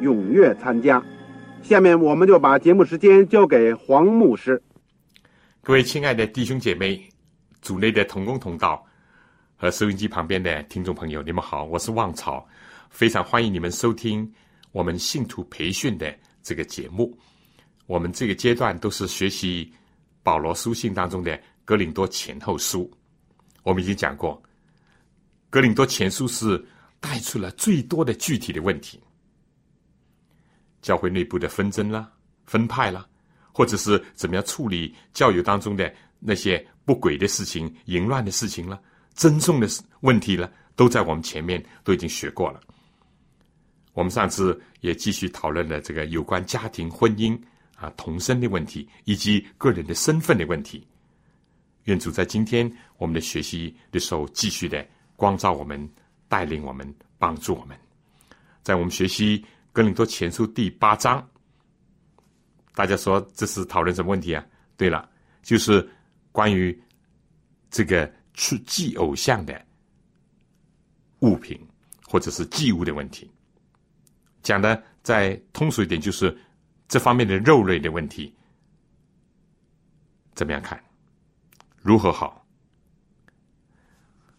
踊跃参加。下面我们就把节目时间交给黄牧师。各位亲爱的弟兄姐妹、组内的同工同道和收音机旁边的听众朋友，你们好，我是旺草，非常欢迎你们收听我们信徒培训的这个节目。我们这个阶段都是学习保罗书信当中的。格林多前后书，我们已经讲过，格林多前书是带出了最多的具体的问题，教会内部的纷争啦、分派啦，或者是怎么样处理教育当中的那些不轨的事情、淫乱的事情了、尊重的问题了，都在我们前面都已经学过了。我们上次也继续讨论了这个有关家庭、婚姻啊、同生的问题，以及个人的身份的问题。愿主在今天我们的学习的时候，继续的光照我们，带领我们，帮助我们。在我们学习《哥林多前书》第八章，大家说这是讨论什么问题啊？对了，就是关于这个去祭偶像的物品或者是祭物的问题。讲的再通俗一点，就是这方面的肉类的问题，怎么样看？如何好？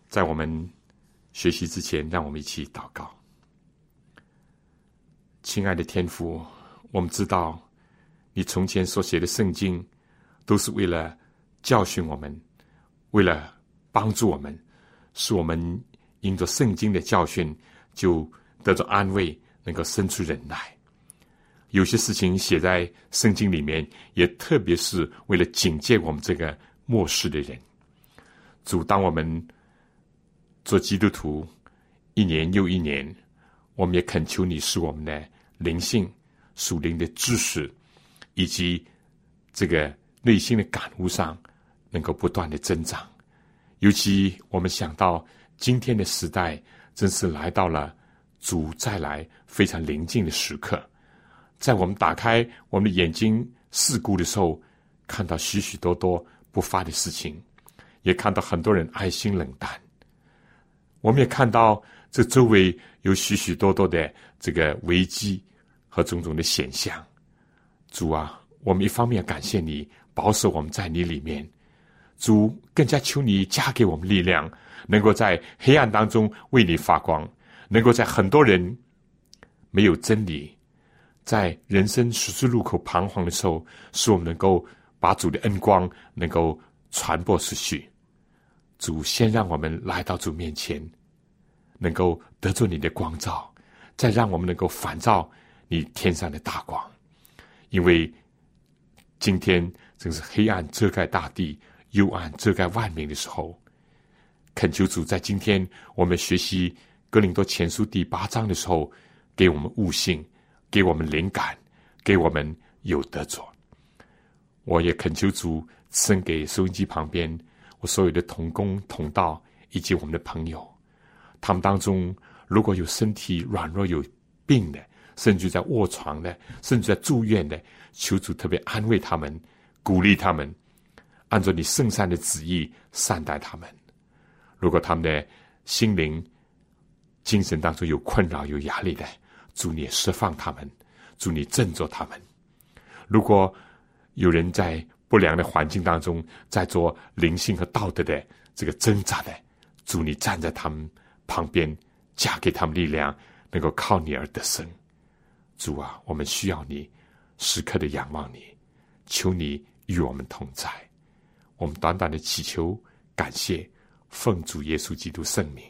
在我们学习之前，让我们一起祷告。亲爱的天父，我们知道你从前所写的圣经都是为了教训我们，为了帮助我们，使我们因着圣经的教训就得着安慰，能够生出忍耐。有些事情写在圣经里面，也特别是为了警戒我们这个。末世的人，主，当我们做基督徒一年又一年，我们也恳求你，使我们的灵性、属灵的知识以及这个内心的感悟上，能够不断的增长。尤其我们想到今天的时代，真是来到了主再来非常临近的时刻，在我们打开我们的眼睛视顾的时候，看到许许多多。不发的事情，也看到很多人爱心冷淡。我们也看到这周围有许许多多的这个危机和种种的现象。主啊，我们一方面感谢你保守我们在你里面，主更加求你加给我们力量，能够在黑暗当中为你发光，能够在很多人没有真理，在人生十字路口彷徨的时候，使我们能够。把主的恩光能够传播出去，主先让我们来到主面前，能够得着你的光照，再让我们能够反照你天上的大光。因为今天正是黑暗遮盖大地、幽暗遮盖万民的时候，恳求主在今天我们学习哥林多前书第八章的时候，给我们悟性，给我们灵感，给我们有得着。我也恳求主赐给收音机旁边我所有的同工同道以及我们的朋友，他们当中如果有身体软弱有病的，甚至在卧床的，甚至在住院的，求主特别安慰他们，鼓励他们，按照你圣善的旨意善待他们。如果他们的心灵、精神当中有困扰、有压力的，祝你释放他们，祝你振作他们。如果有人在不良的环境当中，在做灵性和道德的这个挣扎的，主你站在他们旁边，加给他们力量，能够靠你而得胜。主啊，我们需要你，时刻的仰望你，求你与我们同在。我们短短的祈求，感谢，奉主耶稣基督圣名，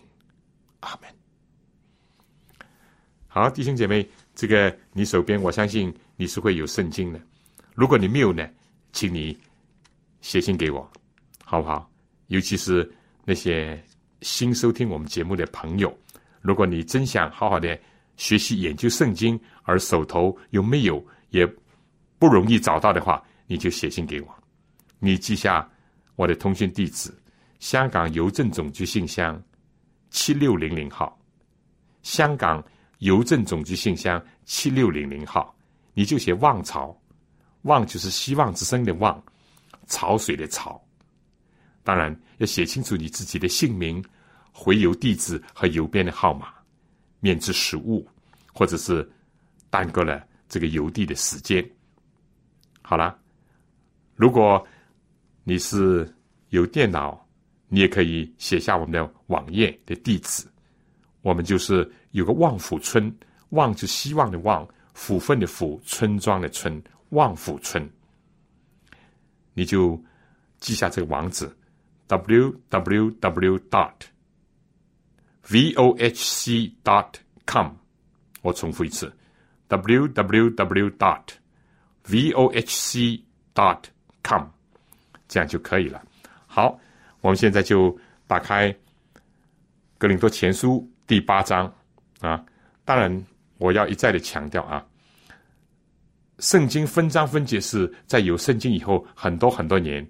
阿门。好，弟兄姐妹，这个你手边，我相信你是会有圣经的。如果你没有呢，请你写信给我，好不好？尤其是那些新收听我们节目的朋友，如果你真想好好的学习研究圣经，而手头又没有，也不容易找到的话，你就写信给我。你记下我的通讯地址：香港邮政总局信箱七六零零号，香港。邮政总局信箱七六零零号，你就写“望潮”，“望”就是希望之声的“望”，潮水的“潮”。当然要写清楚你自己的姓名、回邮地址和邮编的号码，免致失误，或者是耽搁了这个邮递的时间。好了，如果你是有电脑，你也可以写下我们的网页的地址，我们就是。有个望府村，望就希望的望，府份的府，村庄的村，望府村。你就记下这个网址：w w w. dot v o h c. dot com。我重复一次：w w w. dot v o h c. dot com。这样就可以了。好，我们现在就打开《格林多前书》第八章。啊，当然，我要一再的强调啊，圣经分章分节是在有圣经以后很多很多年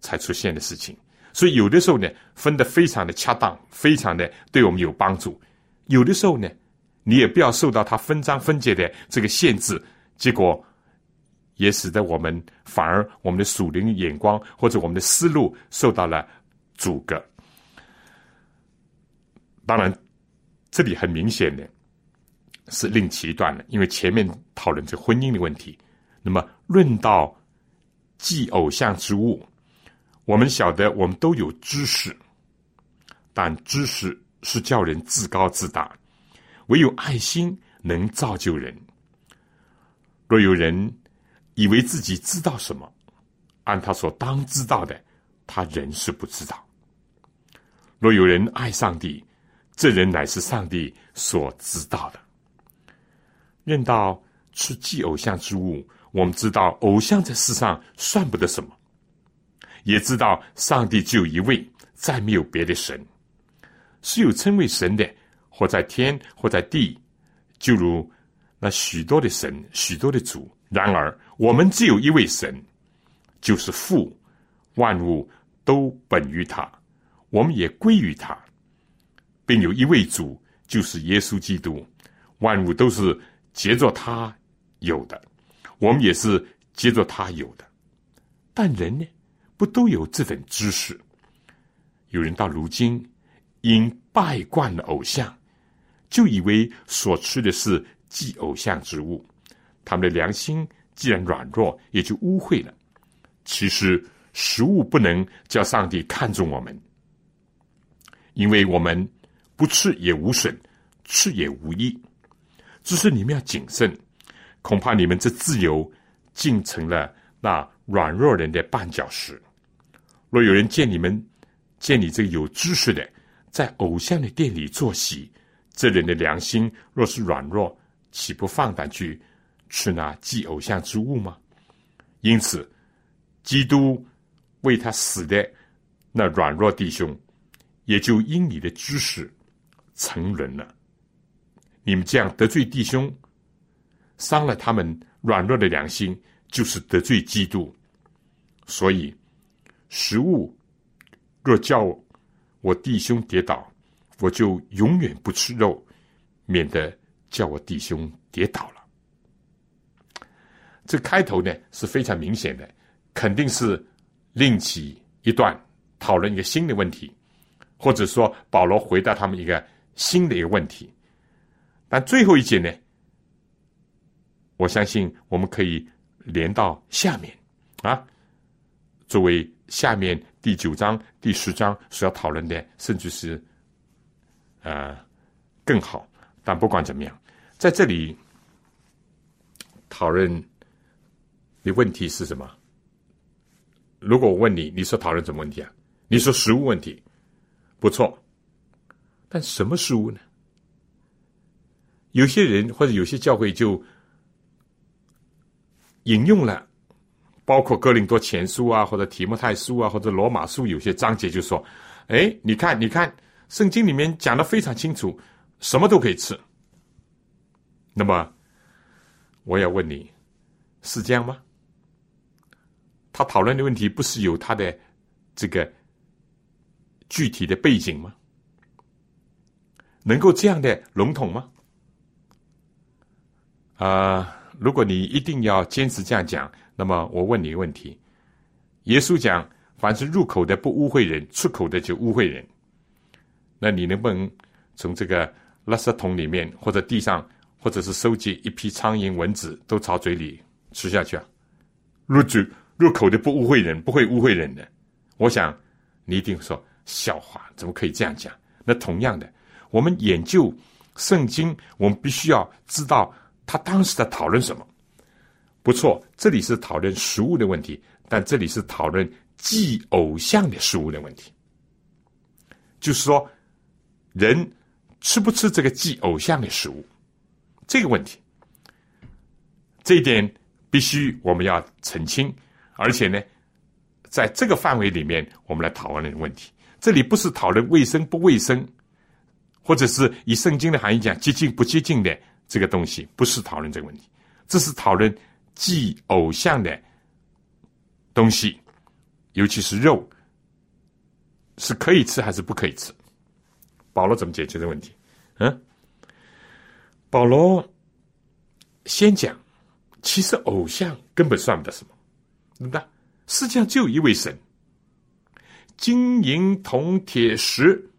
才出现的事情，所以有的时候呢，分的非常的恰当，非常的对我们有帮助；有的时候呢，你也不要受到它分章分节的这个限制，结果也使得我们反而我们的属灵眼光或者我们的思路受到了阻隔。当然。这里很明显的是另起一段了，因为前面讨论这婚姻的问题。那么论到祭偶像之物，我们晓得我们都有知识，但知识是叫人自高自大，唯有爱心能造就人。若有人以为自己知道什么，按他所当知道的，他仍是不知道。若有人爱上帝，这人乃是上帝所知道的。认到是祭偶像之物，我们知道偶像在世上算不得什么，也知道上帝只有一位，再没有别的神。是有称为神的，或在天，或在地，就如那许多的神，许多的主。然而我们只有一位神，就是父，万物都本于他，我们也归于他。并有一位主，就是耶稣基督，万物都是接着他有的，我们也是接着他有的。但人呢，不都有这等知识？有人到如今因拜惯了偶像，就以为所吃的是祭偶像之物，他们的良心既然软弱，也就污秽了。其实食物不能叫上帝看重我们，因为我们。不吃也无损，吃也无益。只是你们要谨慎，恐怕你们这自由竟成了那软弱人的绊脚石。若有人见你们见你这个有知识的，在偶像的店里坐席，这人的良心若是软弱，岂不放胆去吃那祭偶像之物吗？因此，基督为他死的那软弱弟兄，也就因你的知识。成人了，你们这样得罪弟兄，伤了他们软弱的良心，就是得罪基督。所以，食物若叫我弟兄跌倒，我就永远不吃肉，免得叫我弟兄跌倒了。这开头呢是非常明显的，肯定是另起一段讨论一个新的问题，或者说保罗回答他们一个。新的一个问题，但最后一节呢，我相信我们可以连到下面啊，作为下面第九章、第十章所要讨论的，甚至是呃更好。但不管怎么样，在这里讨论的问题是什么？如果我问你，你说讨论什么问题啊？你说食物问题，不错。但什么食物呢？有些人或者有些教会就引用了，包括哥林多前书啊，或者提摩太书啊，或者罗马书有些章节就说：“哎，你看，你看，圣经里面讲的非常清楚，什么都可以吃。”那么，我要问你，是这样吗？他讨论的问题不是有他的这个具体的背景吗？能够这样的笼统吗？啊，如果你一定要坚持这样讲，那么我问你一个问题：耶稣讲，凡是入口的不污秽人，出口的就污秽人。那你能不能从这个垃圾桶里面，或者地上，或者是收集一批苍蝇、蚊子，都朝嘴里吃下去啊？入嘴入口的不污秽人，不会污秽人的。我想你一定说笑话，怎么可以这样讲？那同样的，我们研究圣经，我们必须要知道。他当时在讨论什么？不错，这里是讨论食物的问题，但这里是讨论祭偶像的食物的问题。就是说，人吃不吃这个祭偶像的食物这个问题，这一点必须我们要澄清。而且呢，在这个范围里面，我们来讨论的问题，这里不是讨论卫生不卫生，或者是以圣经的含义讲接近不接近的。这个东西不是讨论这个问题，这是讨论祭偶像的东西，尤其是肉是可以吃还是不可以吃？保罗怎么解决这个问题？嗯，保罗先讲，其实偶像根本算不得什么，对不对？世界上只有一位神，金银铜铁石，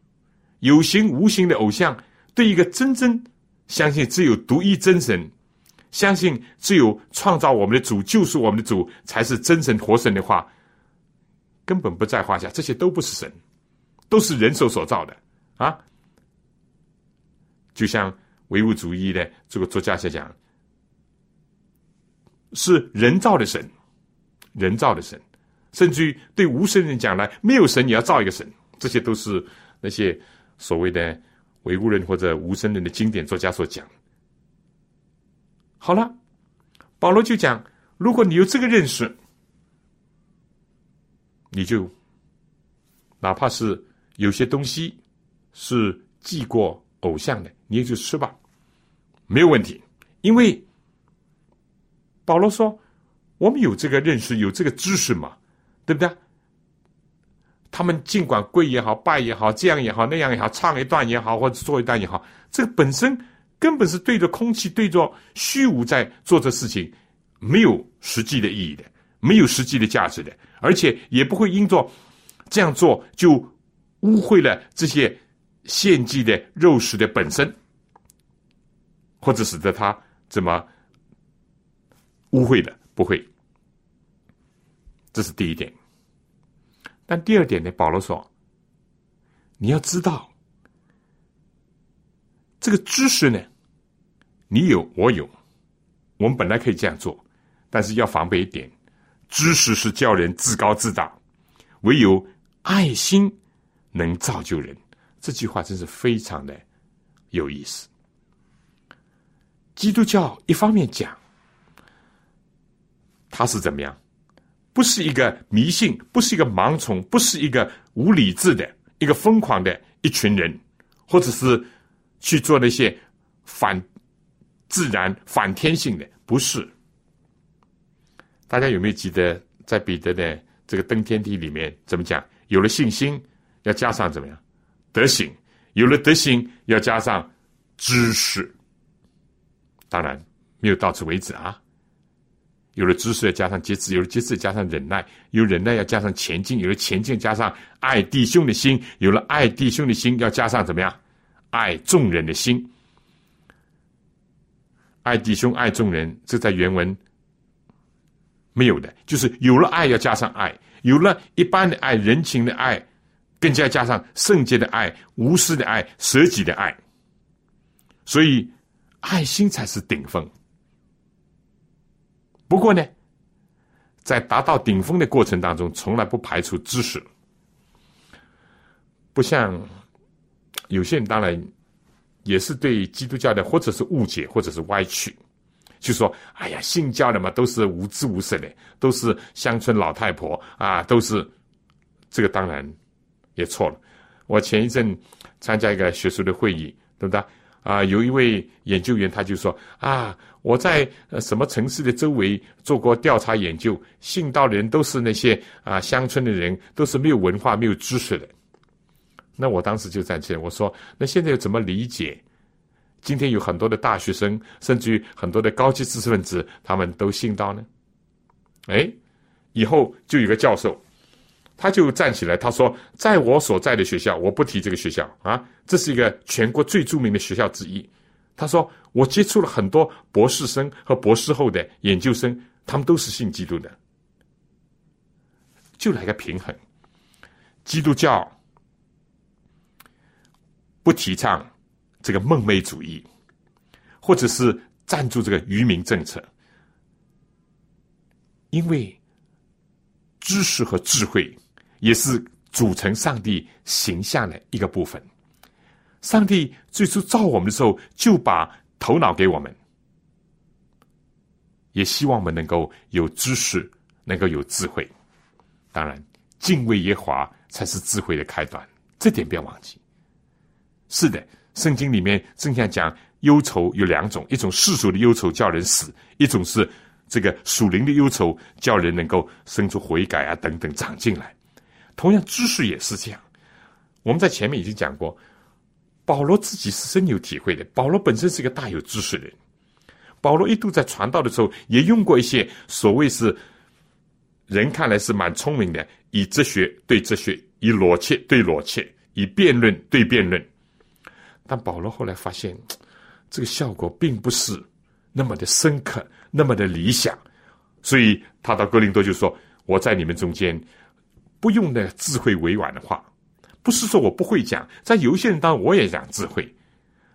有形无形的偶像，对一个真正。相信只有独一真神，相信只有创造我们的主、救赎我们的主才是真神活神的话，根本不在话下。这些都不是神，都是人手所造的啊！就像唯物主义的这个作家在讲，是人造的神，人造的神，甚至于对无神人讲来，没有神也要造一个神，这些都是那些所谓的。唯物人或者无神论的经典作家所讲，好了，保罗就讲：如果你有这个认识，你就哪怕是有些东西是祭过偶像的，你也就吃吧，没有问题。因为保罗说，我们有这个认识，有这个知识嘛，对不对？他们尽管跪也好，拜也好，这样也好，那样也好，唱一段也好，或者做一段也好，这个本身根本是对着空气、对着虚无在做这事情，没有实际的意义的，没有实际的价值的，而且也不会因着这样做就污秽了这些献祭的肉食的本身，或者使得他怎么污秽的，不会。这是第一点。但第二点呢？保罗说：“你要知道，这个知识呢，你有，我有，我们本来可以这样做，但是要防备一点：知识是叫人自高自大，唯有爱心能造就人。”这句话真是非常的有意思。基督教一方面讲，他是怎么样？不是一个迷信，不是一个盲从，不是一个无理智的、一个疯狂的一群人，或者是去做那些反自然、反天性的，不是。大家有没有记得，在彼得的这个登天梯里面怎么讲？有了信心，要加上怎么样？德行，有了德行，要加上知识。当然，没有到此为止啊。有了知识，要加上节制；有了节制，加上忍耐；有忍耐，要加上前进；有了前进，加上爱弟兄的心；有了爱弟兄的心，要加上怎么样？爱众人的心。爱弟兄，爱众人，这在原文没有的，就是有了爱，要加上爱；有了一般的爱，人情的爱，更加加上圣洁的爱、无私的爱、舍己的爱。所以爱心才是顶峰。不过呢，在达到顶峰的过程当中，从来不排除知识。不像有些人，当然也是对基督教的，或者是误解，或者是歪曲，就说：“哎呀，信教的嘛，都是无知无识的，都是乡村老太婆啊，都是这个。”当然也错了。我前一阵参加一个学术的会议，对不对？啊，有一位研究员他就说：“啊，我在什么城市的周围做过调查研究，信道的人都是那些啊乡村的人，都是没有文化、没有知识的。”那我当时就站起来，我说：“那现在又怎么理解？今天有很多的大学生，甚至于很多的高级知识分子，他们都信道呢？”哎，以后就有个教授，他就站起来，他说：“在我所在的学校，我不提这个学校啊，这是一个全国最著名的学校之一。”他说：“我接触了很多博士生和博士后的研究生，他们都是信基督的。就来个平衡，基督教。”不提倡这个梦寐主义，或者是赞助这个愚民政策，因为知识和智慧也是组成上帝形象的一个部分。上帝最初造我们的时候，就把头脑给我们，也希望我们能够有知识，能够有智慧。当然，敬畏耶华才是智慧的开端，这点不要忘记。是的，圣经里面正像讲忧愁有两种，一种世俗的忧愁叫人死，一种是这个属灵的忧愁叫人能够生出悔改啊等等长进来。同样，知识也是这样。我们在前面已经讲过，保罗自己是深有体会的。保罗本身是一个大有知识的人。保罗一度在传道的时候，也用过一些所谓是人看来是蛮聪明的，以哲学对哲学，以逻辑对逻辑，以辩论对辩论。但保罗后来发现，这个效果并不是那么的深刻，那么的理想，所以他到哥林多就说：“我在你们中间，不用那智慧委婉的话，不是说我不会讲，在有些人当中我也讲智慧。”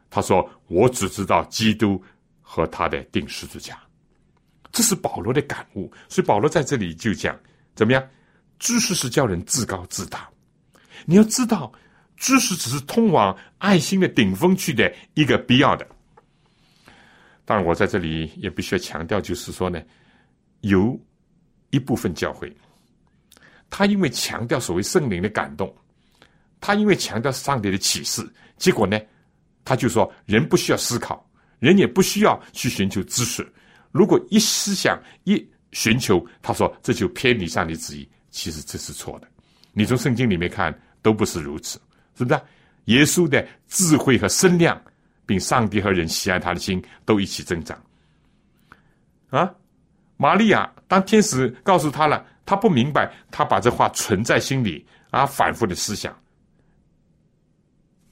他说：“我只知道基督和他的定十字架。”这是保罗的感悟，所以保罗在这里就讲：“怎么样？知识是叫人自高自大，你要知道。”知识只是通往爱心的顶峰去的一个必要的。当然，我在这里也必须要强调，就是说呢，有一部分教会，他因为强调所谓圣灵的感动，他因为强调上帝的启示，结果呢，他就说人不需要思考，人也不需要去寻求知识。如果一思想一寻求，他说这就偏离上帝旨意。其实这是错的。你从圣经里面看，都不是如此。是不是？耶稣的智慧和身量，并上帝和人喜爱他的心都一起增长。啊，玛利亚当天使告诉他了，他不明白，他把这话存在心里啊，反复的思想。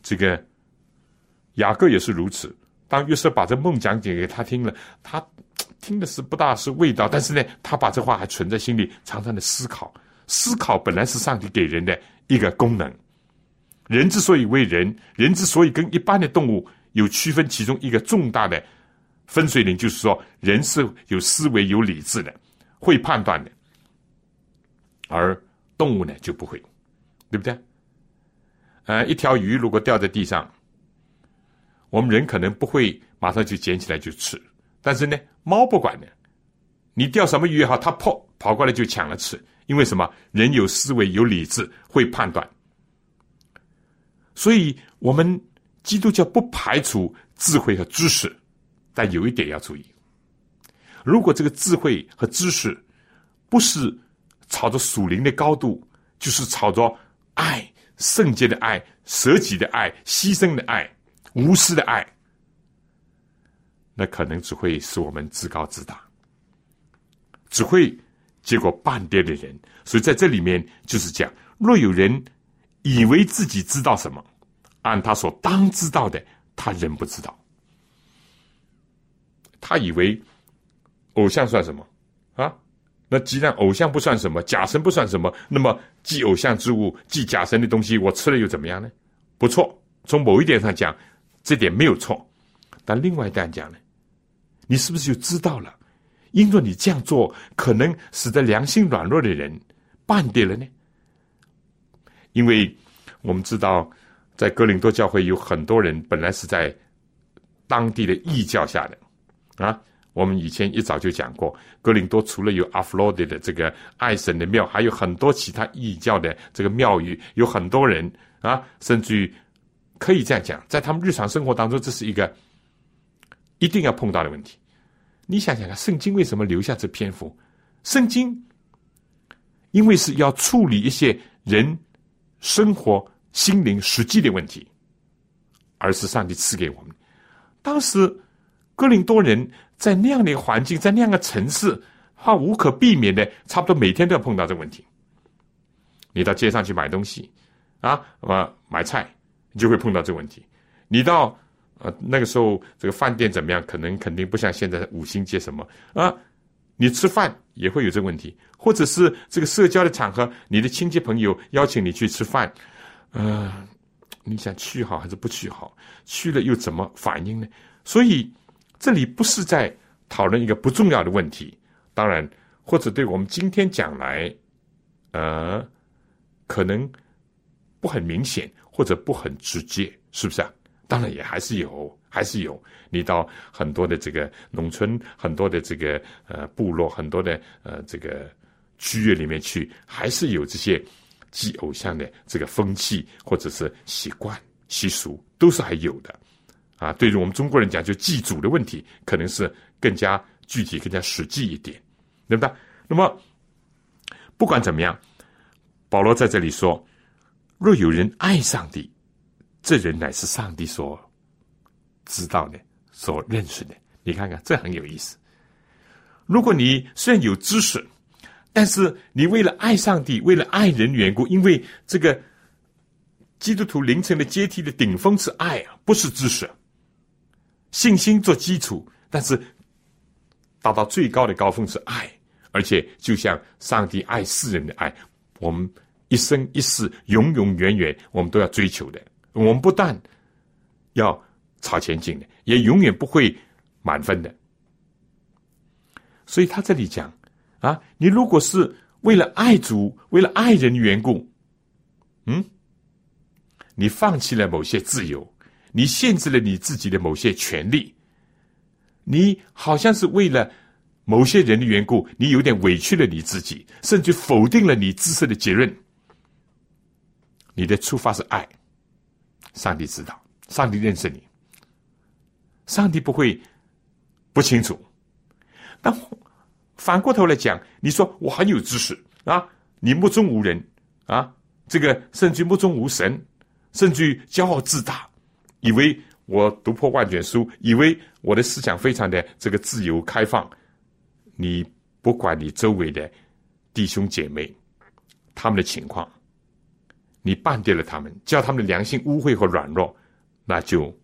这个雅各也是如此。当约瑟把这梦讲解给他听了，他听的是不大是味道，但是呢，他把这话还存在心里，常常的思考。思考本来是上帝给人的一个功能。人之所以为人，人之所以跟一般的动物有区分，其中一个重大的分水岭，就是说，人是有思维、有理智的，会判断的，而动物呢就不会，对不对？呃，一条鱼如果掉在地上，我们人可能不会马上就捡起来就吃，但是呢，猫不管的，你钓什么鱼也好，它跑跑过来就抢了吃，因为什么？人有思维、有理智，会判断。所以，我们基督教不排除智慧和知识，但有一点要注意：如果这个智慧和知识不是朝着属灵的高度，就是朝着爱、圣洁的爱、舍己的爱、牺牲的爱、无私的爱，那可能只会使我们自高自大，只会结果半跌的人。所以，在这里面就是讲：若有人以为自己知道什么，按他所当知道的，他仍不知道。他以为偶像算什么啊？那既然偶像不算什么，假神不算什么，那么祭偶像之物、祭假神的东西，我吃了又怎么样呢？不错，从某一点上讲，这点没有错。但另外一段讲呢，你是不是就知道了？因着你这样做，可能使得良心软弱的人半跌了呢？因为我们知道，在哥林多教会有很多人本来是在当地的异教下的啊。我们以前一早就讲过，哥林多除了有阿弗洛狄的这个爱神的庙，还有很多其他异教的这个庙宇，有很多人啊，甚至于可以这样讲，在他们日常生活当中，这是一个一定要碰到的问题。你想想看，圣经为什么留下这篇幅？圣经因为是要处理一些人生活、心灵实际的问题，而是上帝赐给我们。当时哥林多人。在那样的一个环境，在那样的城市，他无可避免的，差不多每天都要碰到这个问题。你到街上去买东西，啊，么买菜，你就会碰到这个问题。你到呃那个时候，这个饭店怎么样？可能肯定不像现在五星街什么啊。你吃饭也会有这个问题，或者是这个社交的场合，你的亲戚朋友邀请你去吃饭，呃，你想去好还是不去好？去了又怎么反应呢？所以。这里不是在讨论一个不重要的问题，当然，或者对我们今天讲来，呃，可能不很明显或者不很直接，是不是啊？当然也还是有，还是有。你到很多的这个农村，很多的这个呃部落，很多的呃这个区域里面去，还是有这些祭偶像的这个风气或者是习惯习俗，都是还有的。啊，对于我们中国人讲，就祭祖的问题，可能是更加具体、更加实际一点，对不对？那么，不管怎么样，保罗在这里说：若有人爱上帝，这人乃是上帝所知道的、所认识的。你看看，这很有意思。如果你虽然有知识，但是你为了爱上帝、为了爱人缘故，因为这个基督徒凌晨的阶梯的顶峰是爱啊，不是知识。信心做基础，但是达到最高的高峰是爱，而且就像上帝爱世人的爱，我们一生一世、永永远远，我们都要追求的。我们不但要朝前进的，也永远不会满分的。所以他这里讲啊，你如果是为了爱主、为了爱人的缘故，嗯，你放弃了某些自由。你限制了你自己的某些权利，你好像是为了某些人的缘故，你有点委屈了你自己，甚至否定了你自身的结论。你的出发是爱，上帝知道，上帝认识你，上帝不会不清楚。但反过头来讲，你说我很有知识啊，你目中无人啊，这个甚至目中无神，甚至于骄傲自大。以为我读破万卷书，以为我的思想非常的这个自由开放。你不管你周围的弟兄姐妹他们的情况，你绊跌了他们，叫他们的良心污秽和软弱，那就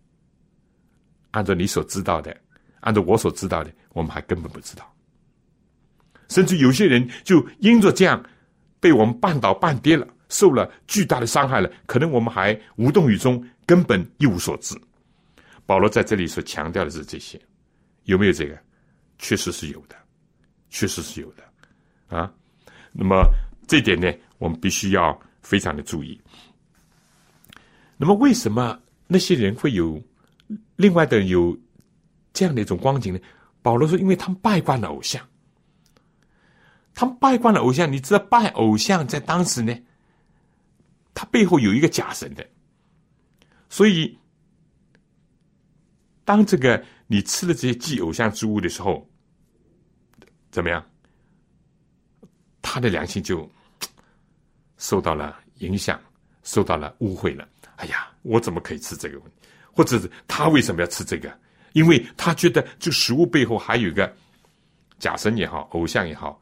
按照你所知道的，按照我所知道的，我们还根本不知道。甚至有些人就因着这样被我们绊倒绊跌了，受了巨大的伤害了，可能我们还无动于衷。根本一无所知。保罗在这里所强调的是这些，有没有这个？确实是有的，确实是有的啊。那么这点呢，我们必须要非常的注意。那么为什么那些人会有另外的有这样的一种光景呢？保罗说，因为他们拜惯了偶像，他们拜惯了偶像。你知道，拜偶像在当时呢，他背后有一个假神的。所以，当这个你吃了这些祭偶像之物的时候，怎么样？他的良心就受到了影响，受到了误会了。哎呀，我怎么可以吃这个？或者是他为什么要吃这个？因为他觉得这食物背后还有一个假神也好，偶像也好，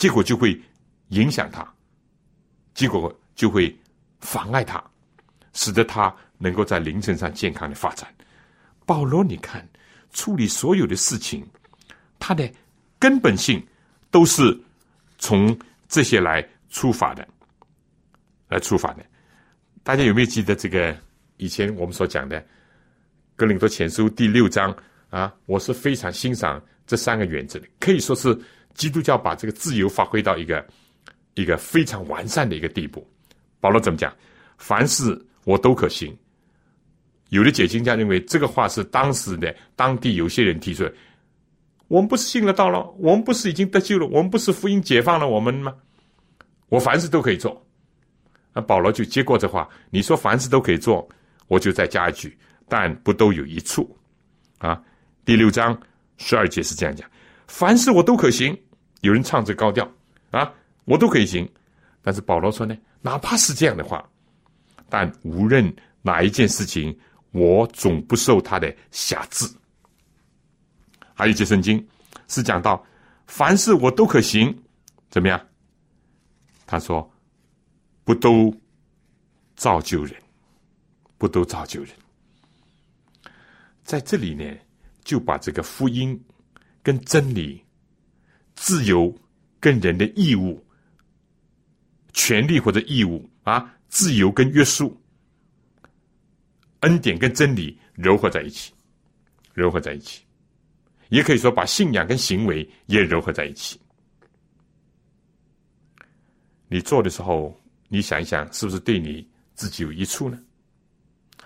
结果就会影响他，结果就会妨碍他。使得他能够在灵程上健康的发展。保罗，你看处理所有的事情，他的根本性都是从这些来出发的，来出发的。大家有没有记得这个以前我们所讲的格林多前书第六章啊，我是非常欣赏这三个原则的，可以说是基督教把这个自由发挥到一个一个非常完善的一个地步。保罗怎么讲？凡事我都可行。有的解经家认为这个话是当时的当地有些人提出来。我们不是信了道了？我们不是已经得救了？我们不是福音解放了我们吗？我凡事都可以做。那保罗就接过这话，你说凡事都可以做，我就再加一句。但不都有一处，啊，第六章十二节是这样讲：凡事我都可行。有人唱着高调，啊，我都可以行。但是保罗说呢，哪怕是这样的话，但无论哪一件事情，我总不受他的辖制。还有一节圣经是讲到，凡事我都可行，怎么样？他说，不都造就人，不都造就人。在这里呢，就把这个福音、跟真理、自由跟人的义务、权利或者义务啊，自由跟约束、恩典跟真理糅合在一起，糅合在一起，也可以说把信仰跟行为也糅合在一起。你做的时候，你想一想，是不是对你自己有益处呢？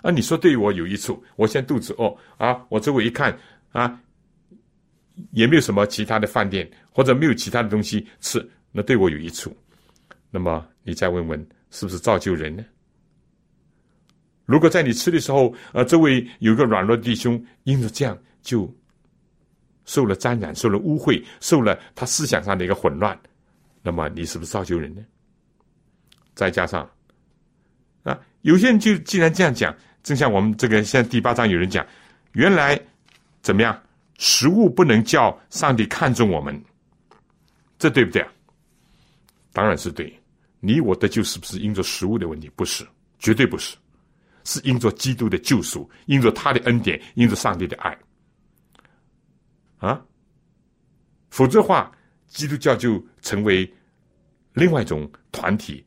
啊，你说对我有益处，我现在肚子饿啊，我周围一看啊，也没有什么其他的饭店，或者没有其他的东西吃，那对我有益处。那么你再问问，是不是造就人呢？如果在你吃的时候，呃，周围有个软弱的弟兄，因着这样就受了沾染，受了污秽，受了他思想上的一个混乱，那么你是不是造就人呢？再加上啊，有些人就既然这样讲。正像我们这个现在第八章有人讲，原来怎么样？食物不能叫上帝看重我们，这对不对啊？当然是对。你我的救是不是因着食物的问题？不是，绝对不是，是因着基督的救赎，因着他的恩典，因着上帝的爱啊。否则的话，基督教就成为另外一种团体，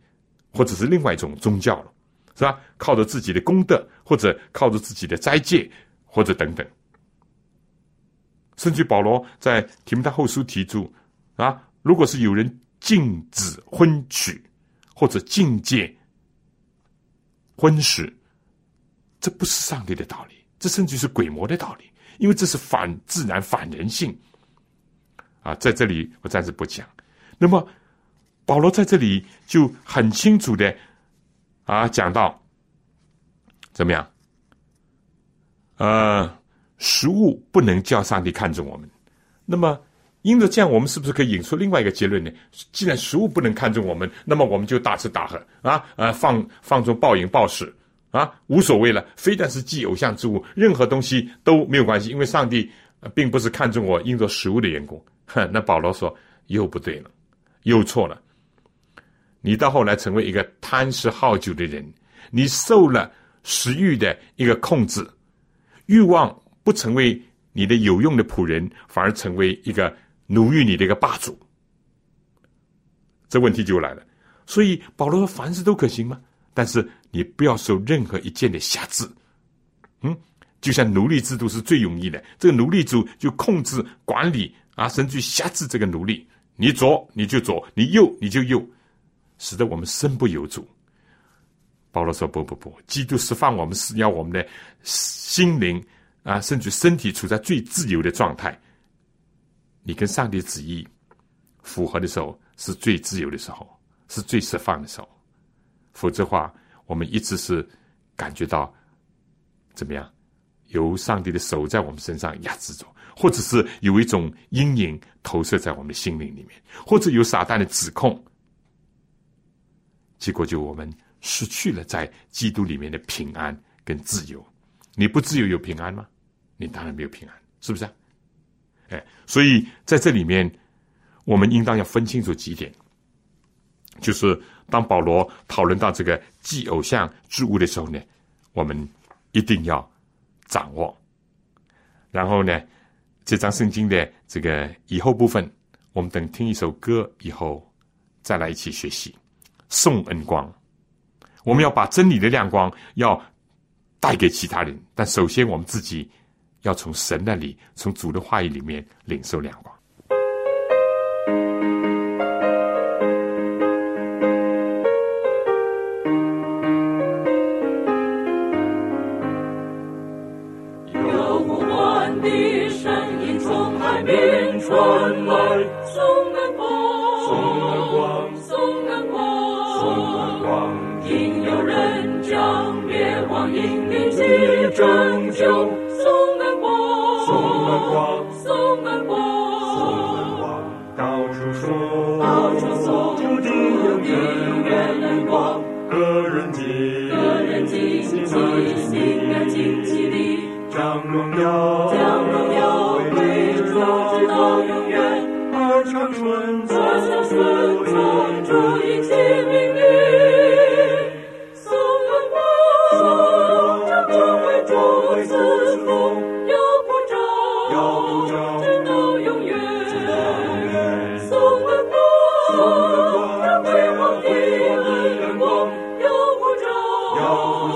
或者是另外一种宗教了。是吧？靠着自己的功德，或者靠着自己的斋戒，或者等等，甚至保罗在提摩太后书提出啊，如果是有人禁止婚娶，或者禁戒婚事，这不是上帝的道理，这甚至是鬼魔的道理，因为这是反自然、反人性。啊，在这里我暂时不讲。那么保罗在这里就很清楚的。啊，讲到怎么样？呃，食物不能叫上帝看重我们。那么，因着这样，我们是不是可以引出另外一个结论呢？既然食物不能看重我们，那么我们就大吃大喝啊，呃，放放纵暴饮暴食啊，无所谓了。非但是祭偶像之物，任何东西都没有关系，因为上帝并不是看重我因着食物的缘故。哼，那保罗说又不对了，又错了。你到后来成为一个贪食好酒的人，你受了食欲的一个控制，欲望不成为你的有用的仆人，反而成为一个奴役你的一个霸主。这问题就来了。所以保罗说：“凡事都可行吗？但是你不要受任何一件的辖制。嗯，就像奴隶制度是最容易的，这个奴隶主就控制、管理啊，甚至辖制这个奴隶。你左你就左，你右你就右。”使得我们身不由主。保罗说：“不不不，基督释放我们是要我们的心灵啊，甚至身体处在最自由的状态。你跟上帝旨意符合的时候，是最自由的时候，是最释放的时候。否则话，我们一直是感觉到怎么样？由上帝的手在我们身上压制着，或者是有一种阴影投射在我们的心灵里面，或者有撒旦的指控。”结果就我们失去了在基督里面的平安跟自由。你不自由有平安吗？你当然没有平安，是不是啊？哎，所以在这里面，我们应当要分清楚几点。就是当保罗讨论到这个祭偶像之物的时候呢，我们一定要掌握。然后呢，这张圣经的这个以后部分，我们等听一首歌以后再来一起学习。送恩光，我们要把真理的亮光要带给其他人。但首先，我们自己要从神那里，从主的话语里面领受亮光。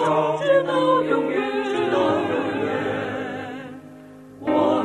直到永远我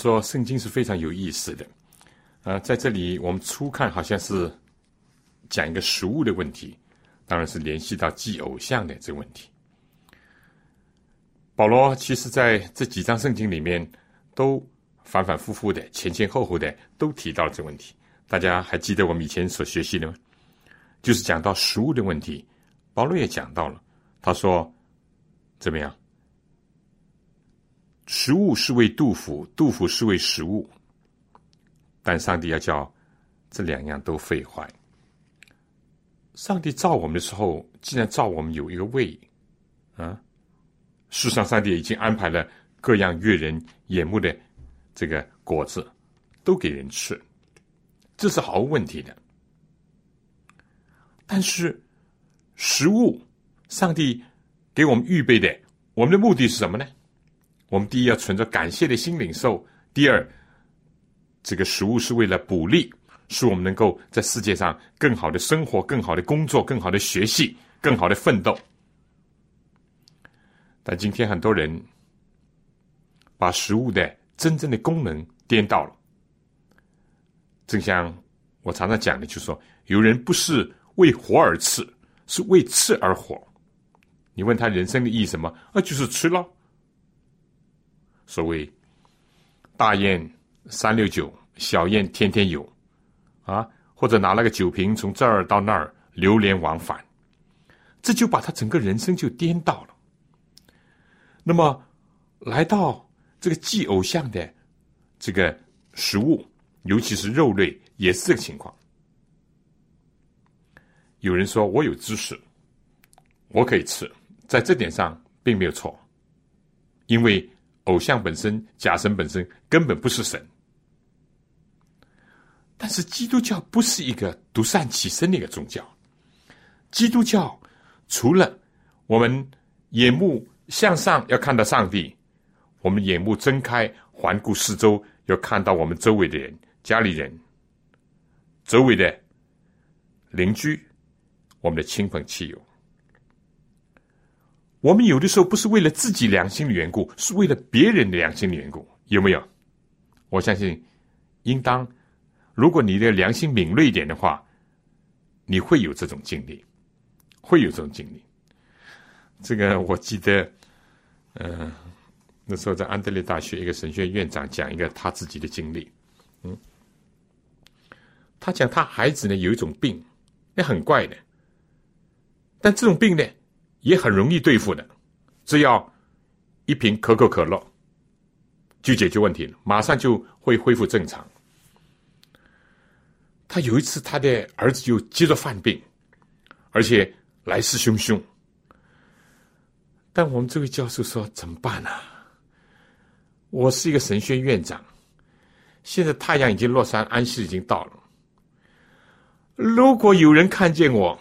说圣经是非常有意思的，啊，在这里我们初看好像是讲一个食物的问题，当然是联系到祭偶像的这个问题。保罗其实在这几章圣经里面都反反复复的、前前后后的都提到了这个问题。大家还记得我们以前所学习的吗？就是讲到食物的问题，保罗也讲到了，他说怎么样？食物是为杜甫，杜甫是为食物，但上帝要叫这两样都废坏。上帝造我们的时候，既然造我们有一个胃，啊，世上上帝已经安排了各样悦人眼目的这个果子，都给人吃，这是毫无问题的。但是食物，上帝给我们预备的，我们的目的是什么呢？我们第一要存着感谢的心领受，第二，这个食物是为了补力，使我们能够在世界上更好的生活、更好的工作、更好的学习、更好的奋斗。但今天很多人把食物的真正的功能颠倒了，正像我常常讲的，就是说，有人不是为活而吃，是为吃而活。你问他人生的意义什么？啊，就是吃了。所谓大宴三六九，小宴天天有，啊，或者拿了个酒瓶从这儿到那儿流连往返，这就把他整个人生就颠倒了。那么，来到这个祭偶像的这个食物，尤其是肉类，也是这个情况。有人说我有知识，我可以吃，在这点上并没有错，因为偶像本身、假神本身根本不是神。但是基督教不是一个独善其身的一个宗教，基督教除了我们眼目向上要看到上帝，我们眼目睁开环顾四周要看到我们周围的人、家里人、周围的邻居、我们的亲朋戚友。我们有的时候不是为了自己良心的缘故，是为了别人的良心的缘故，有没有？我相信，应当。如果你的良心敏锐一点的话，你会有这种经历，会有这种经历。这个我记得，嗯，那时候在安德烈大学一个神学院院长讲一个他自己的经历，嗯，他讲他孩子呢有一种病，那很怪的，但这种病呢也很容易对付的，只要一瓶可口可乐就解决问题了，马上就会恢复正常。他有一次，他的儿子就接着犯病，而且来势汹汹。但我们这位教授说：“怎么办呢？我是一个神学院长，现在太阳已经落山，安息已经到了。如果有人看见我，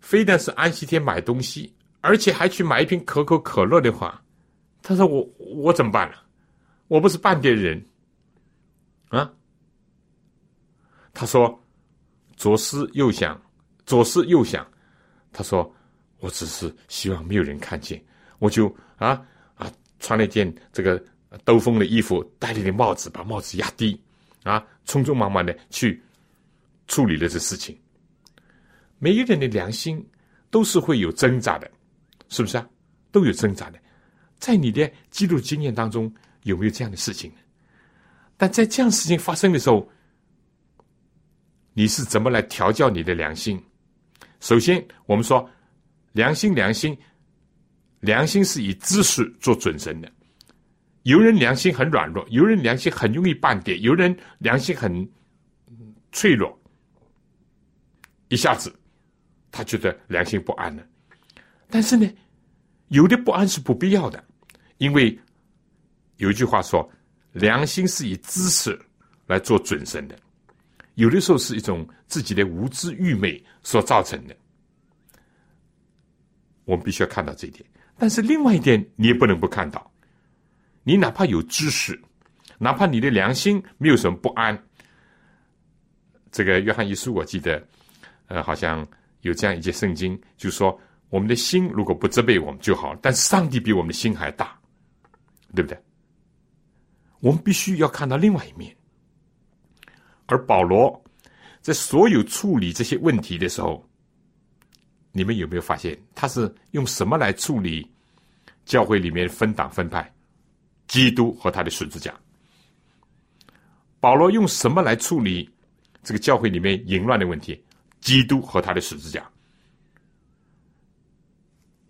非但是安息天买东西，而且还去买一瓶可口可乐的话，他说我我怎么办呢？我不是半点人啊。”他说：“左思右想，左思右想。”他说：“我只是希望没有人看见，我就啊啊穿了一件这个兜风的衣服，戴了顶帽子，把帽子压低，啊，匆匆忙忙的去处理了这事情。每一个人的良心都是会有挣扎的，是不是啊？都有挣扎的。在你的记录经验当中，有没有这样的事情呢？但在这样事情发生的时候，你是怎么来调教你的良心？首先，我们说良心，良心，良心是以知识做准绳的。有人良心很软弱，有人良心很容易半跌，有人良心很脆弱，一下子他觉得良心不安了。但是呢，有的不安是不必要的，因为有一句话说，良心是以知识来做准绳的。有的时候是一种自己的无知愚昧所造成的，我们必须要看到这一点。但是另外一点，你也不能不看到。你哪怕有知识，哪怕你的良心没有什么不安，这个约翰一书我记得，呃，好像有这样一节圣经，就说我们的心如果不责备我们就好，但上帝比我们的心还大，对不对？我们必须要看到另外一面。而保罗在所有处理这些问题的时候，你们有没有发现他是用什么来处理教会里面分党分派？基督和他的十字架。保罗用什么来处理这个教会里面淫乱的问题？基督和他的十字架。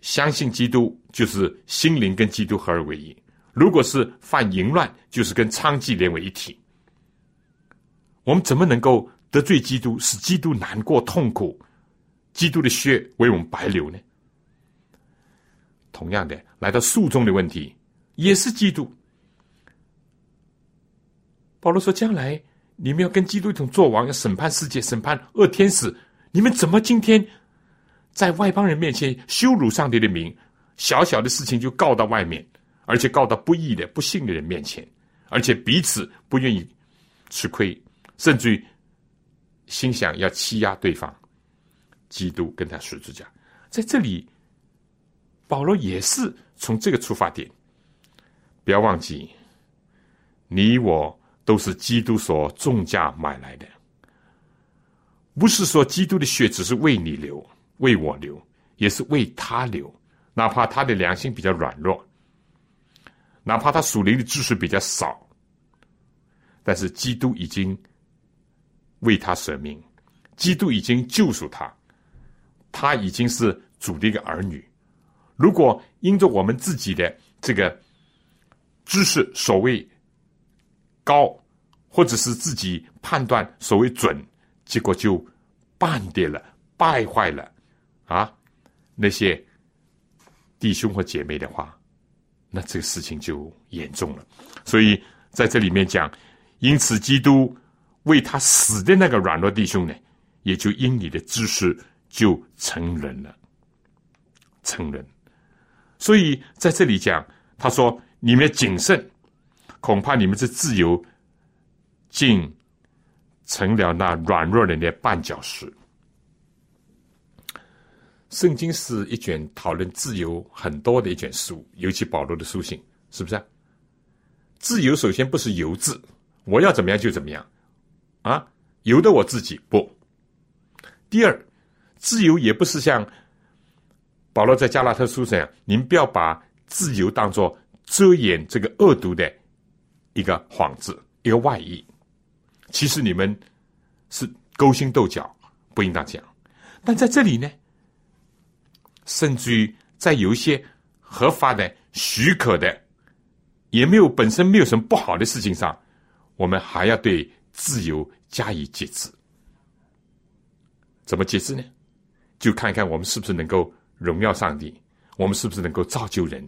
相信基督就是心灵跟基督合而为一。如果是犯淫乱，就是跟娼妓连为一体。我们怎么能够得罪基督，使基督难过痛苦？基督的血为我们白流呢？同样的，来到诉讼的问题，也是基督。保罗说：“将来你们要跟基督一同作王，要审判世界，审判恶天使。你们怎么今天在外邦人面前羞辱上帝的名？小小的事情就告到外面，而且告到不义的、不信的人面前，而且彼此不愿意吃亏。”甚至于心想要欺压对方，基督跟他十字架，在这里，保罗也是从这个出发点。不要忘记，你我都是基督所重价买来的，不是说基督的血只是为你流，为我流，也是为他流。哪怕他的良心比较软弱，哪怕他属灵的知识比较少，但是基督已经。为他舍命，基督已经救赎他，他已经是主的一个儿女，如果因着我们自己的这个知识所谓高，或者是自己判断所谓准，结果就半跌了、败坏了啊那些弟兄和姐妹的话，那这个事情就严重了。所以在这里面讲，因此基督为他死的那个软弱弟兄呢，也就因你的知识就成人了。成人，所以在这里讲，他说：“你们谨慎，恐怕你们这自由，竟成了那软弱人的绊脚石。”圣经是一卷讨论自由很多的一卷书，尤其保罗的书信，是不是？自由首先不是由自，我要怎么样就怎么样，啊，由得我自己不。第二，自由也不是像。保罗在加拉特书上，您不要把自由当做遮掩这个恶毒的一个幌子、一个外衣。其实你们是勾心斗角，不应当讲。但在这里呢，甚至于在有一些合法的、许可的，也没有本身没有什么不好的事情上，我们还要对自由加以节制。怎么节制呢？就看看我们是不是能够。荣耀上帝，我们是不是能够造就人？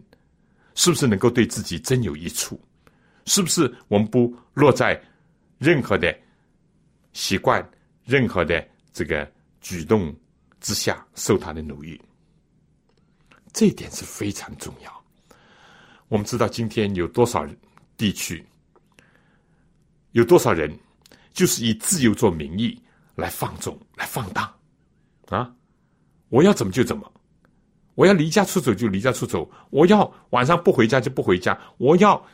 是不是能够对自己真有益处？是不是我们不落在任何的习惯、任何的这个举动之下受他的奴役？这一点是非常重要。我们知道今天有多少地区，有多少人就是以自由做名义来放纵、来放荡啊！我要怎么就怎么。我要离家出走就离家出走，我要晚上不回家就不回家，我要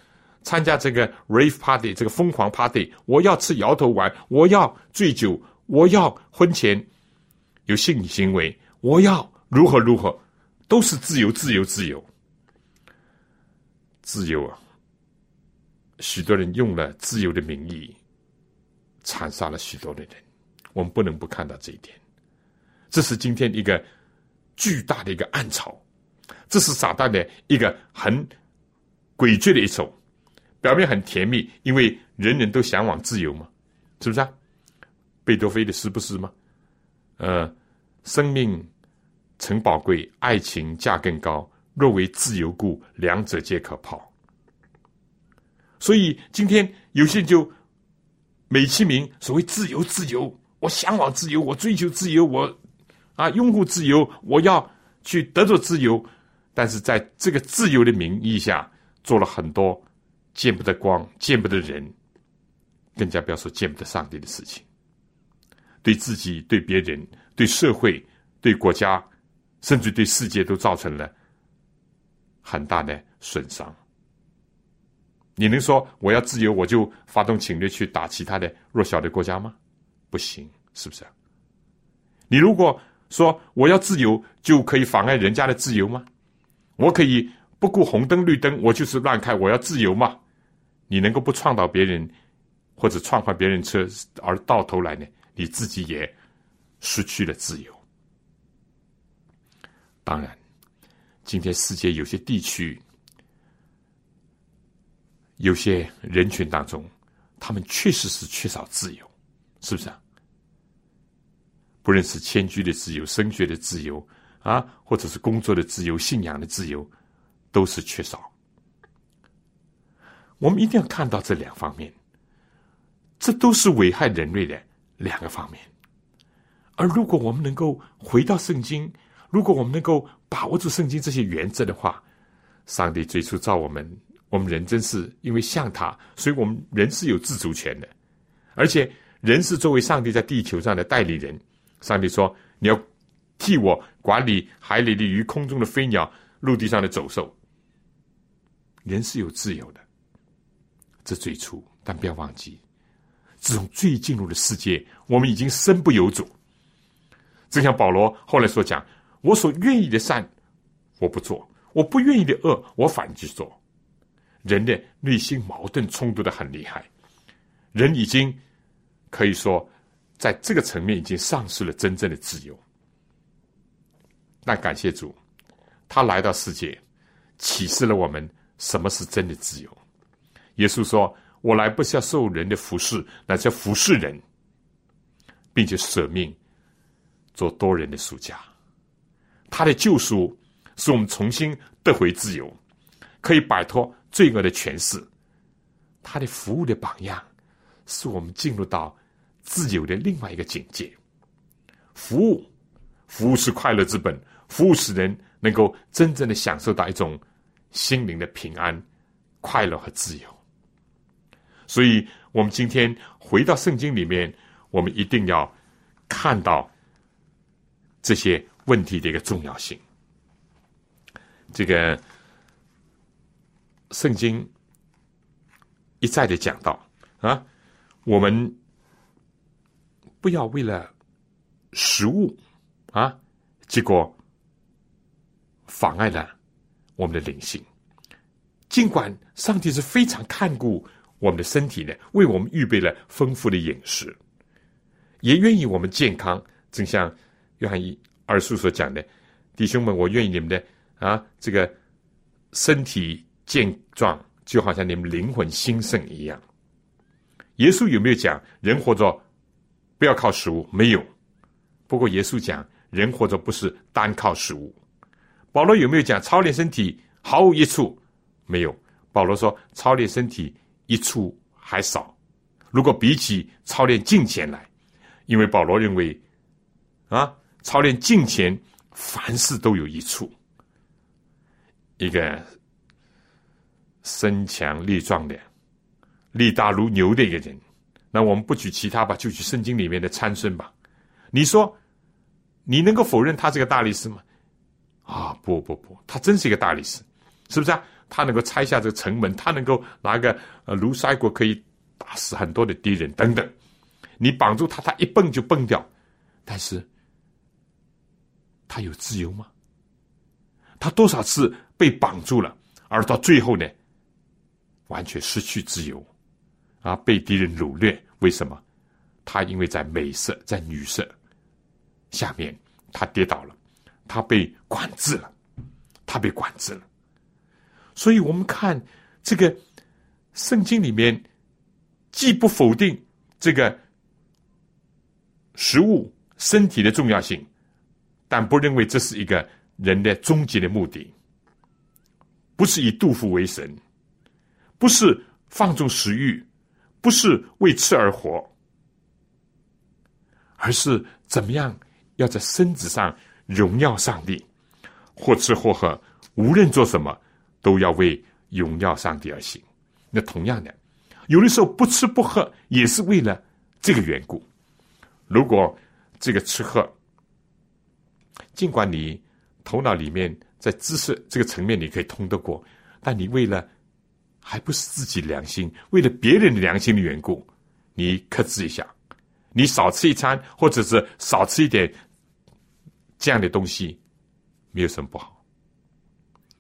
参加这个 rave party 这个疯狂 party，我要吃摇头丸，我要醉酒，我要婚前。有性行为，我要如何如何，都是自由自由自由，自由啊！许多人用了自由的名义，残杀了许多的人，我们不能不看到这一点，这是今天一个。巨大的一个暗潮，这是撒旦的一个很诡谲的一手。表面很甜蜜，因为人人都向往自由嘛，是不是啊？贝多菲的诗不是吗？呃，生命诚宝贵，爱情价更高。若为自由故，两者皆可抛。所以今天有些人就美其名所谓自由，自由，我向往自由，我追求自由，我。啊，拥护自由，我要去得着自由，但是在这个自由的名义下，做了很多见不得光、见不得人，更加不要说见不得上帝的事情，对自己、对别人、对社会、对国家，甚至对世界都造成了很大的损伤。你能说我要自由，我就发动侵略去打其他的弱小的国家吗？不行，是不是？你如果。说我要自由，就可以妨碍人家的自由吗？我可以不顾红灯绿灯，我就是乱开，我要自由吗？你能够不撞倒别人，或者撞坏别人车，而到头来呢，你自己也失去了自由。当然，今天世界有些地区、有些人群当中，他们确实是缺少自由，是不是啊？不论是迁居的自由、升学的自由啊，或者是工作的自由、信仰的自由，都是缺少。我们一定要看到这两方面，这都是危害人类的两个方面。而如果我们能够回到圣经，如果我们能够把握住圣经这些原则的话，上帝最初造我们，我们人真是因为像他，所以我们人是有自主权的，而且人是作为上帝在地球上的代理人。上帝说：“你要替我管理海里的鱼、空中的飞鸟、陆地上的走兽。人是有自由的，这最初，但不要忘记，自从罪进入了世界，我们已经身不由主。正像保罗后来所讲：‘我所愿意的善，我不做；我不愿意的恶，我反去做。’人的内心矛盾冲突的很厉害，人已经可以说。”在这个层面已经丧失了真正的自由。但感谢主，他来到世界，启示了我们什么是真的自由。耶稣说：“我来不是要受人的服侍，乃是服侍人，并且舍命做多人的赎价。”他的救赎使我们重新得回自由，可以摆脱罪恶的权势。他的服务的榜样，使我们进入到自由的另外一个境界。服务，服务是快乐之本，服务使人能够真正的享受到一种心灵的平安、快乐和自由。所以，我们今天回到圣经里面，我们一定要看到这些。问题的一个重要性，这个圣经一再的讲到啊，我们不要为了食物啊，结果妨碍了我们的灵性。尽管上帝是非常看顾我们的身体的，为我们预备了丰富的饮食，也愿意我们健康，正像约翰一。二叔所讲的，弟兄们，我愿意你们的啊，这个身体健壮，就好像你们灵魂兴盛一样。耶稣有没有讲人活着不要靠食物？没有。不过耶稣讲人活着不是单靠食物。保罗有没有讲操练身体毫无益处？没有。保罗说操练身体益处还少。如果比起操练金钱来，因为保罗认为啊。操练敬虔，凡事都有益处。一个身强力壮的、力大如牛的一个人，那我们不举其他吧，就举圣经里面的参孙吧。你说，你能够否认他这个大力士吗？啊，不不不，他真是一个大力士，是不是啊？他能够拆下这个城门，他能够拿个呃卢塞国可以打死很多的敌人等等。你绑住他，他一蹦就蹦掉，但是。他有自由吗？他多少次被绑住了，而到最后呢，完全失去自由，啊，被敌人掳掠。为什么？他因为在美色、在女色下面，他跌倒了，他被管制了，他被管制了。所以我们看这个圣经里面，既不否定这个食物、身体的重要性。但不认为这是一个人的终极的目的，不是以杜甫为神，不是放纵食欲，不是为吃而活，而是怎么样要在身子上荣耀上帝，或吃或喝，无论做什么，都要为荣耀上帝而行。那同样的，有的时候不吃不喝也是为了这个缘故。如果这个吃喝，尽管你头脑里面在知识这个层面你可以通得过，但你为了还不是自己良心，为了别人的良心的缘故，你克制一下，你少吃一餐，或者是少吃一点这样的东西，没有什么不好。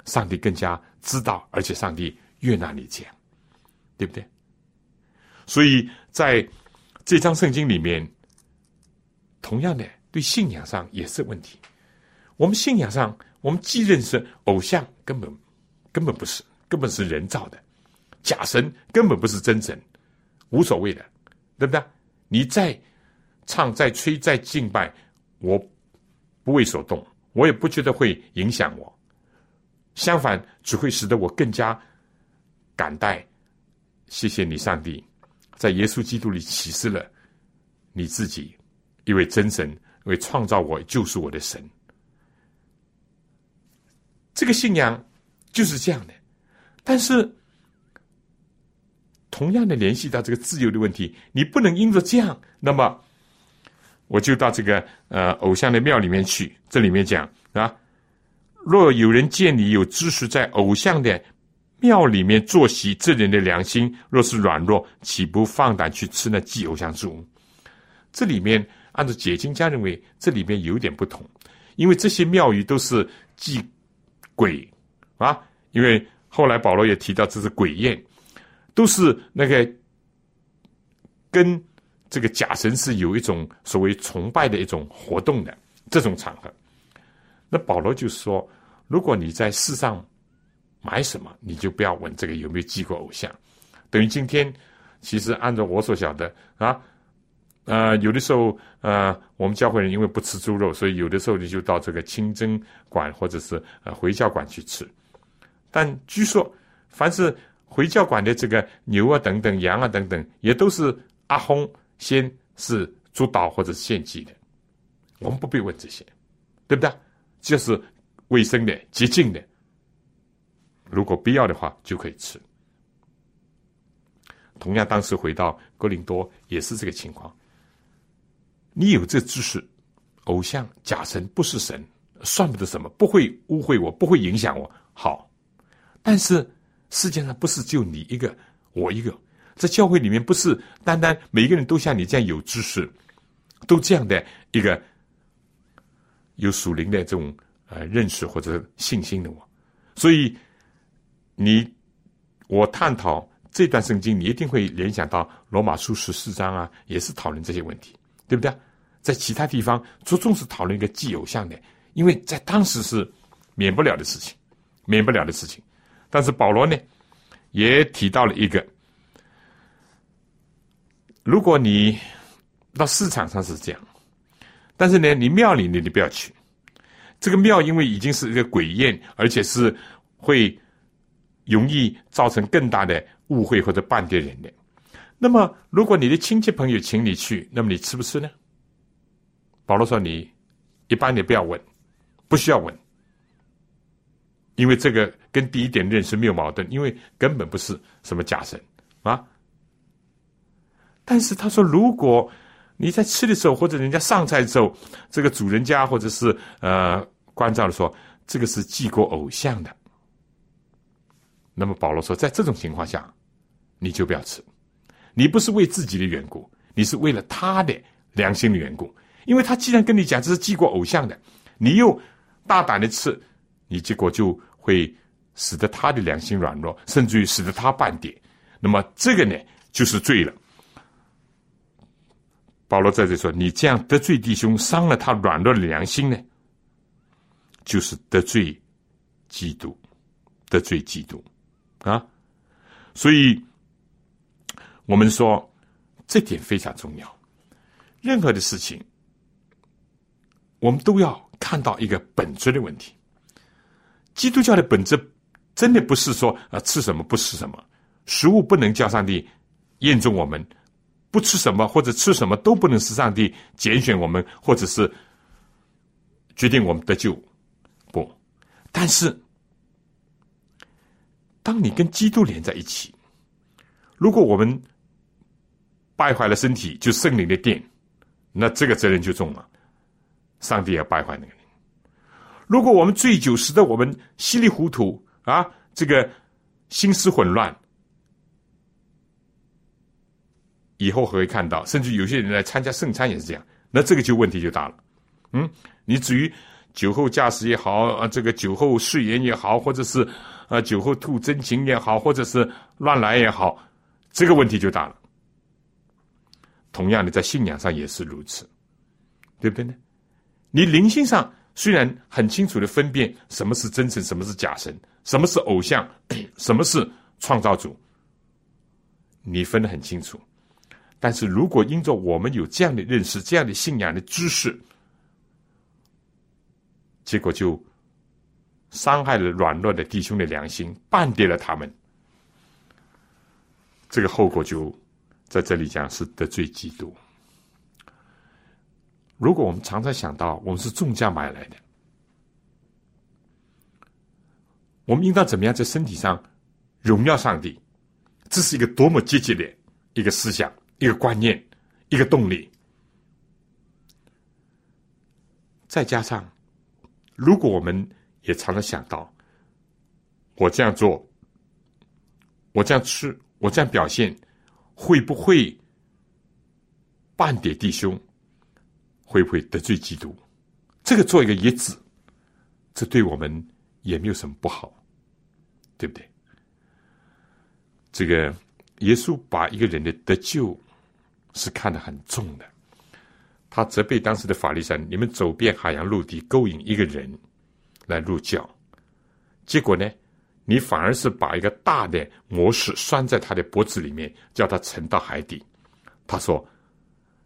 上帝更加知道，而且上帝悦纳你这样，对不对？所以在这张圣经里面，同样的对信仰上也是问题。我们信仰上，我们既认识偶像，根本根本不是，根本是人造的假神，根本不是真神，无所谓的，对不对？你再唱、再吹、再敬拜，我不为所动，我也不觉得会影响我，相反，只会使得我更加感戴。谢谢你，上帝，在耶稣基督里启示了你自己，一位真神，为创造我、救赎我的神。这个信仰就是这样的，但是同样的联系到这个自由的问题，你不能因着这样，那么我就到这个呃偶像的庙里面去。这里面讲啊，若有人见你有知识在偶像的庙里面坐席，这人的良心若是软弱，岂不放胆去吃那祭偶像之物？这里面按照解经家认为，这里面有点不同，因为这些庙宇都是祭。鬼啊！因为后来保罗也提到这是鬼宴，都是那个跟这个假神是有一种所谓崇拜的一种活动的这种场合。那保罗就说：如果你在世上买什么，你就不要问这个有没有祭过偶像。等于今天，其实按照我所晓得啊，呃，有的时候呃，我们教会人因为不吃猪肉，所以有的时候你就到这个清真馆或者是呃回教馆去吃。但据说，凡是回教馆的这个牛啊等等、羊啊等等，也都是阿訇先是主导或者是献祭的。我们不必问这些，对不对？就是卫生的、洁净的。如果必要的话，就可以吃。同样，当时回到哥林多也是这个情况。你有这知识，偶像、假神不是神，算不得什么，不会误会我，不会影响我。好，但是世界上不是只有你一个，我一个，在教会里面不是单单每一个人都像你这样有知识，都这样的一个有属灵的这种呃认识或者信心的我，所以你我探讨。这段圣经，你一定会联想到罗马书十四章啊，也是讨论这些问题，对不对？在其他地方着重是讨论一个祭偶像的，因为在当时是免不了的事情，免不了的事情。但是保罗呢，也提到了一个：如果你到市场上是这样，但是呢，你庙里呢，你不要去。这个庙因为已经是一个鬼宴，而且是会容易造成更大的。误会或者半点人的，那么如果你的亲戚朋友请你去，那么你吃不吃呢？保罗说：“你一般你不要问，不需要问，因为这个跟第一点认识没有矛盾，因为根本不是什么假神啊。但是他说，如果你在吃的时候，或者人家上菜的时候，这个主人家或者是呃关照的说，这个是祭过偶像的。”那么保罗说，在这种情况下，你就不要吃。你不是为自己的缘故，你是为了他的良心的缘故。因为他既然跟你讲这是祭过偶像的，你又大胆的吃，你结果就会使得他的良心软弱，甚至于使得他半点。那么这个呢，就是罪了。保罗在这说，你这样得罪弟兄，伤了他软弱的良心呢，就是得罪基督，得罪基督。啊，所以我们说这点非常重要。任何的事情，我们都要看到一个本质的问题。基督教的本质真的不是说啊吃什么不吃什么，食物不能叫上帝验证我们不吃什么或者吃什么都不能是上帝拣选我们或者是决定我们得救不，但是。当你跟基督连在一起，如果我们败坏了身体，就圣灵的殿，那这个责任就重了。上帝要败坏那个人。如果我们醉酒，使得我们稀里糊涂啊，这个心思混乱，以后还会看到，甚至有些人来参加圣餐也是这样，那这个就问题就大了。嗯，你至于酒后驾驶也好，啊，这个酒后睡言也好，或者是。啊，酒后吐真情也好，或者是乱来也好，这个问题就大了。同样的，在信仰上也是如此，对不对呢？你灵性上虽然很清楚的分辨什么是真神，什么是假神，什么是偶像，什么是创造主，你分得很清楚。但是如果因着我们有这样的认识、这样的信仰的知识，结果就。伤害了软弱的弟兄的良心，绊跌了他们，这个后果就在这里讲是得罪基督。如果我们常常想到我们是重价买来的，我们应当怎么样在身体上荣耀上帝？这是一个多么积极的一个思想、一个观念、一个动力。再加上，如果我们也常常想到，我这样做，我这样吃，我这样表现，会不会半点弟兄？会不会得罪基督？这个做一个野子，这对我们也没有什么不好，对不对？这个耶稣把一个人的得救是看得很重的，他责备当时的法律上，你们走遍海洋陆地，勾引一个人。来入教，结果呢，你反而是把一个大的模式拴在他的脖子里面，叫他沉到海底。他说：“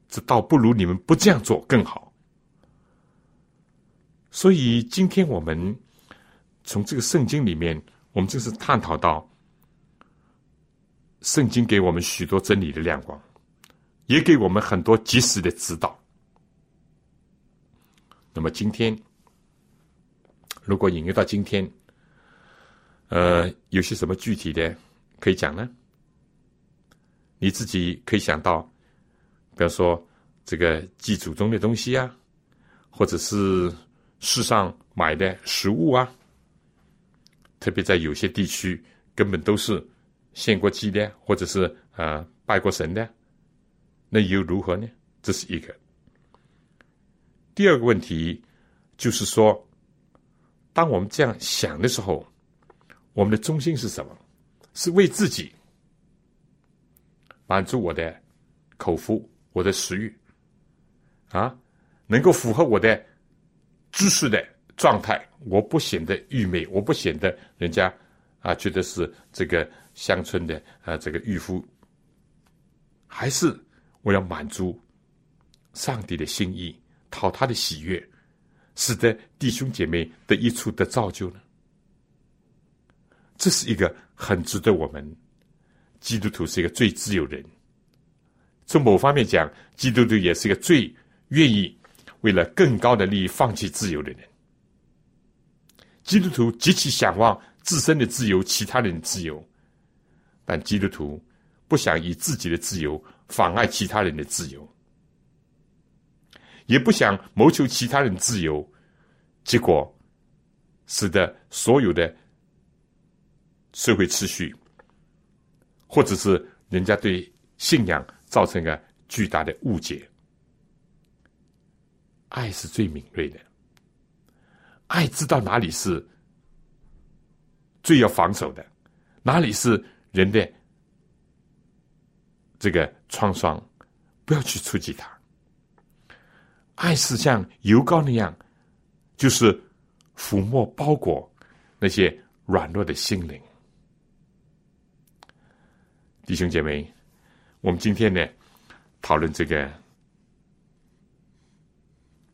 这倒不如你们不这样做更好。”所以今天我们从这个圣经里面，我们就是探讨到圣经给我们许多真理的亮光，也给我们很多及时的指导。那么今天，如果引用到今天，呃，有些什么具体的可以讲呢？你自己可以想到，比方说这个祭祖宗的东西啊，或者是世上买的食物啊，特别在有些地区根本都是献过祭的，或者是呃拜过神的，那又如何呢？这是一个。第二个问题就是说，当我们这样想的时候，我们的中心是什么？是为自己满足我的口腹、我的食欲啊，能够符合我的知识的状态，我不显得愚昧，我不显得人家啊觉得是这个乡村的啊这个渔夫，还是我要满足上帝的心意？讨他的喜悦，使得弟兄姐妹的一处的造就呢？这是一个很值得我们基督徒是一个最自由人。从某方面讲，基督徒也是一个最愿意为了更高的利益放弃自由的人。基督徒极其向往自身的自由，其他人的自由，但基督徒不想以自己的自由妨碍其他人的自由。也不想谋求其他人自由，结果使得所有的社会秩序，或者是人家对信仰造成个巨大的误解。爱是最敏锐的，爱知道哪里是最要防守的，哪里是人的这个创伤，不要去触及它。爱是像油膏那样，就是抚摸包裹那些软弱的心灵。弟兄姐妹，我们今天呢讨论这个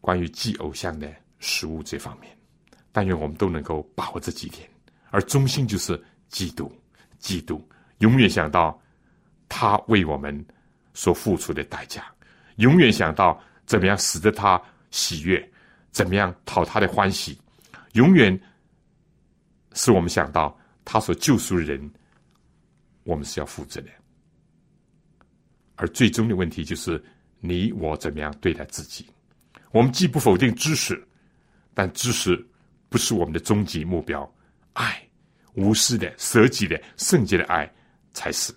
关于祭偶像的食物这方面，但愿我们都能够把握这几天，而中心就是基督，基督永远想到他为我们所付出的代价，永远想到。怎么样使得他喜悦？怎么样讨他的欢喜？永远使我们想到他所救赎的人，我们是要负责的。而最终的问题就是你我怎么样对待自己？我们既不否定知识，但知识不是我们的终极目标。爱，无私的、舍己的、圣洁的爱才是。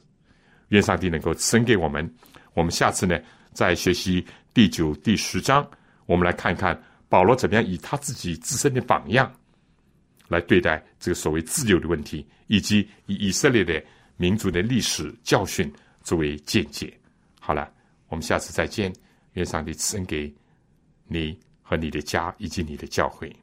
愿上帝能够赐给我们。我们下次呢，再学习。第九、第十章，我们来看看保罗怎么样以他自己自身的榜样来对待这个所谓自由的问题，以及以以色列的民族的历史教训作为见解。好了，我们下次再见。愿上帝赐恩给你和你的家以及你的教会。